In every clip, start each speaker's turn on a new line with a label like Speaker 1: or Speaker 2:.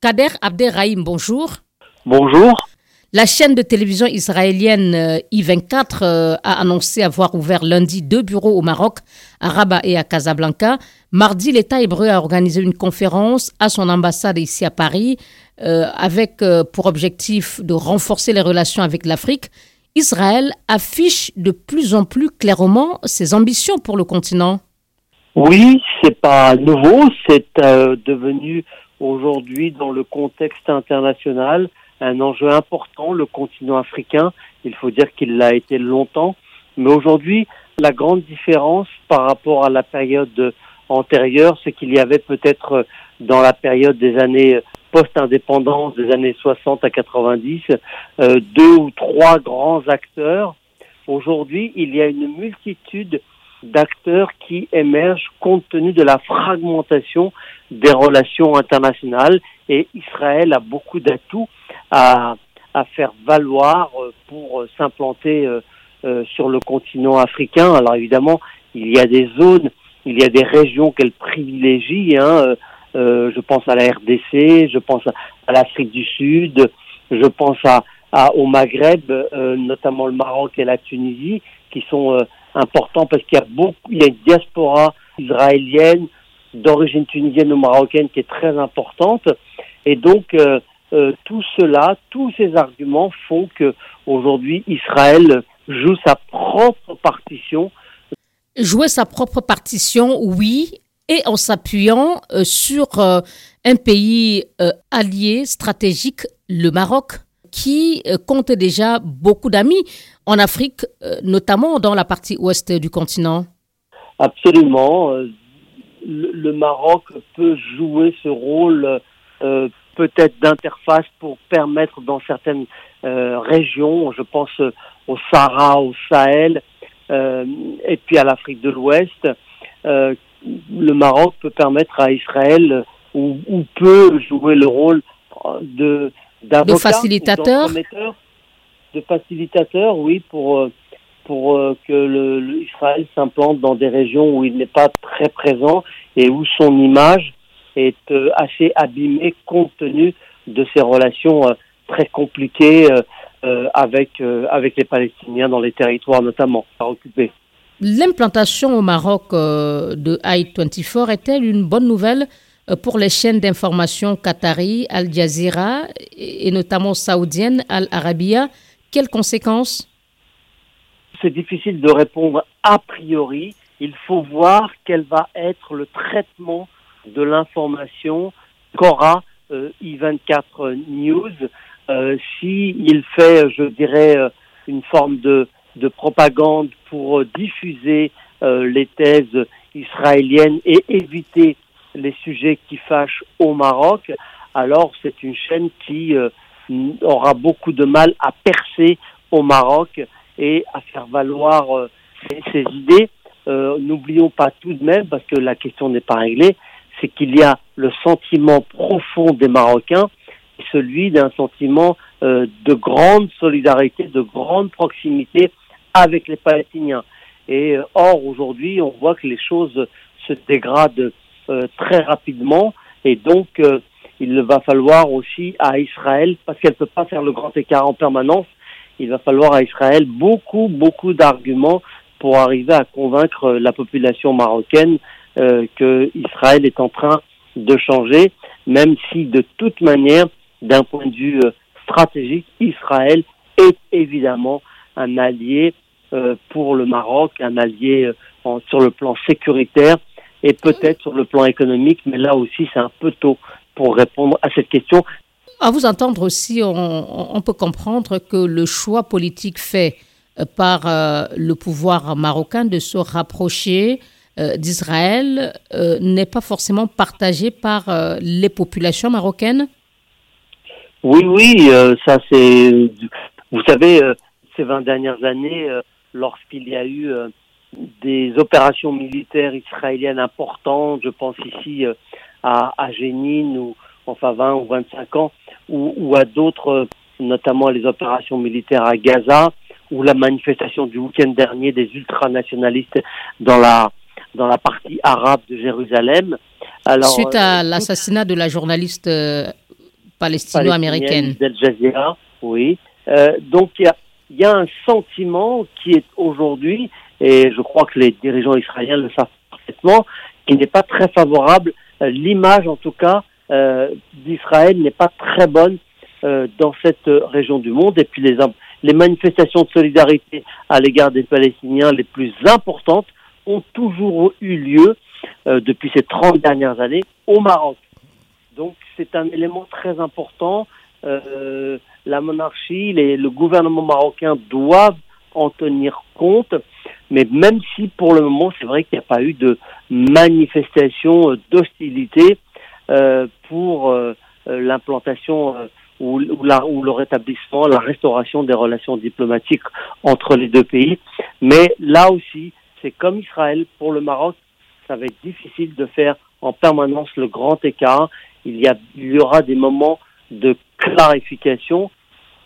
Speaker 1: Kader Abderrahim, bonjour.
Speaker 2: Bonjour.
Speaker 1: La chaîne de télévision israélienne euh, I24 euh, a annoncé avoir ouvert lundi deux bureaux au Maroc, à Rabat et à Casablanca. Mardi, l'État hébreu a organisé une conférence à son ambassade ici à Paris euh, avec pour objectif de renforcer les relations avec l'Afrique. Israël affiche de plus en plus clairement ses ambitions pour le continent.
Speaker 2: Oui, c'est pas nouveau, c'est devenu aujourd'hui dans le contexte international un enjeu important, le continent africain. Il faut dire qu'il l'a été longtemps. Mais aujourd'hui, la grande différence par rapport à la période antérieure, c'est qu'il y avait peut-être dans la période des années post-indépendance, des années 60 à 90, euh, deux ou trois grands acteurs. Aujourd'hui, il y a une multitude d'acteurs qui émergent compte tenu de la fragmentation des relations internationales et Israël a beaucoup d'atouts à, à faire valoir euh, pour euh, s'implanter euh, sur le continent africain. Alors évidemment, il y a des zones, il y a des régions qu'elle privilégie. Hein, je pense à la RDC, je pense à, l'Afrique du Sud, je pense à, à au Maghreb, notamment le Maroc et la Tunisie, qui sont importants parce qu'il y a beaucoup, il y a une diaspora israélienne d'origine tunisienne ou marocaine qui est très importante. Et donc, euh, euh, tout cela, tous ces arguments font que aujourd'hui Israël joue sa propre partition.
Speaker 1: Jouer sa propre partition, oui, et en s'appuyant euh, sur un pays allié stratégique, le Maroc, qui compte déjà beaucoup d'amis en Afrique, notamment dans la partie ouest du continent.
Speaker 2: Absolument. Le, Maroc peut jouer ce rôle peut-être d'interface pour permettre dans certaines euh, régions, je pense au Sahara, au Sahel, euh, et puis à l'Afrique de l'Ouest, euh, le Maroc peut permettre à Israël ou, peut jouer le rôle de
Speaker 1: de facilitateur,
Speaker 2: de facilitateur, oui, pour pour que le, Israël s'implante dans des régions où il n'est pas très présent et où son image est euh, assez abîmé compte tenu de ces relations euh, très compliquées euh, avec, avec les Palestiniens dans les territoires notamment à occuper.
Speaker 1: L'implantation au Maroc de I-24 est-elle une bonne nouvelle? Pour les chaînes d'information qatari, Al Jazeera et notamment saoudienne Al Arabiya Quelles conséquences?
Speaker 2: C'est difficile de répondre a priori. Il faut voir quel va être le traitement de l'information qu'aura euh, I24 News. Euh, si il fait, je dirais, euh, une forme de propagande pour diffuser les thèses israéliennes et éviter les sujets qui fâchent au Maroc, alors c'est une chaîne qui aura beaucoup de mal à percer au Maroc et à faire valoir ses, ses, idées. N'oublions pas tout de même, parce que la question n'est pas réglée, c'est qu'il y a le sentiment profond des Marocains, celui d'un sentiment euh, de grande solidarité, de grande proximité avec les Palestiniens. Et euh, or, aujourd'hui, on voit que les choses se dégradent euh, très rapidement, et donc il va falloir aussi à Israël, parce qu'elle ne peut pas faire le grand écart en permanence, il va falloir à Israël beaucoup, beaucoup d'arguments pour arriver à convaincre la population marocaine euh, que Israël est en train de changer, même si de toute manière, d'un point de vue euh, stratégique, Israël est évidemment un allié euh, pour le Maroc, un allié sur le plan sécuritaire et peut-être sur le plan économique, mais là aussi c'est un peu tôt pour répondre à cette question.
Speaker 1: À vous entendre aussi, on, peut comprendre que le choix politique fait par le pouvoir marocain de se rapprocher euh, d'Israël euh, n'est pas forcément partagé par euh, les populations marocaines
Speaker 2: Oui, oui, ça c'est... Vous savez, ces 20 dernières années, lorsqu'il y a eu des opérations militaires israéliennes importantes, je pense ici à, à Jénine, ou enfin 20 ou 25 ans, ou, ou à d'autres, notamment les opérations militaires à Gaza, ou la manifestation du week-end dernier des ultranationalistes dans la dans la partie arabe de Jérusalem.
Speaker 1: Alors, Suite à euh, l'assassinat de la journaliste euh, palestino-américaine.
Speaker 2: d'Al Jazeera, oui. Euh, donc il y a, y a un sentiment qui est aujourd'hui, et je crois que les dirigeants israéliens le savent parfaitement, qui n'est pas très favorable. Euh, L'image, en tout cas, euh, d'Israël n'est pas très bonne euh, dans cette région du monde. Et puis les, les manifestations de solidarité à l'égard des Palestiniens les plus importantes ont toujours eu lieu euh, depuis ces 30 dernières années au Maroc. Donc c'est un élément très important. Euh, la monarchie, les, le gouvernement marocain doivent en tenir compte, mais même si pour le moment c'est vrai qu'il n'y a pas eu de manifestation euh, d'hostilité euh, pour euh, euh l'implantation ou, ou, la, ou le rétablissement, la restauration des relations diplomatiques entre les deux pays. Mais là aussi, c'est comme Israël, pour le Maroc, ça va être difficile de faire en permanence le grand écart. Il y, a, il y aura des moments de clarification.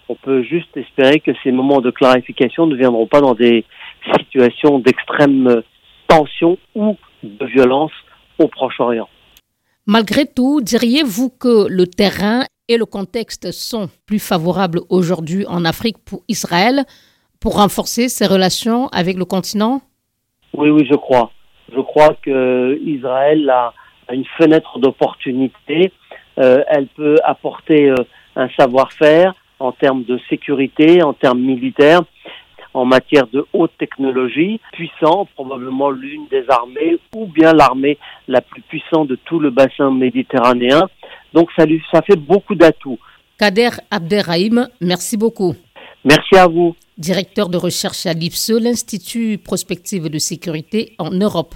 Speaker 2: On peut juste espérer que ces moments de clarification ne viendront pas dans des situations d'extrême tension ou de violence au Proche-Orient.
Speaker 1: Malgré tout, diriez-vous que le terrain et le contexte sont plus favorables aujourd'hui en Afrique pour Israël pour renforcer ses relations avec le continent?
Speaker 2: Oui, oui, je crois. Je crois que Israël a une fenêtre d'opportunité. Euh, elle peut apporter euh, un savoir-faire en termes de sécurité, en termes militaires, en matière de haute technologie, puissant, probablement l'une des armées ou bien l'armée la plus puissante de tout le bassin méditerranéen. Donc ça, lui, ça fait beaucoup d'atouts.
Speaker 1: Kader Abderrahim, merci beaucoup.
Speaker 2: Merci à vous.
Speaker 1: Directeur de recherche à l'IFSE, l'Institut prospective de sécurité en Europe.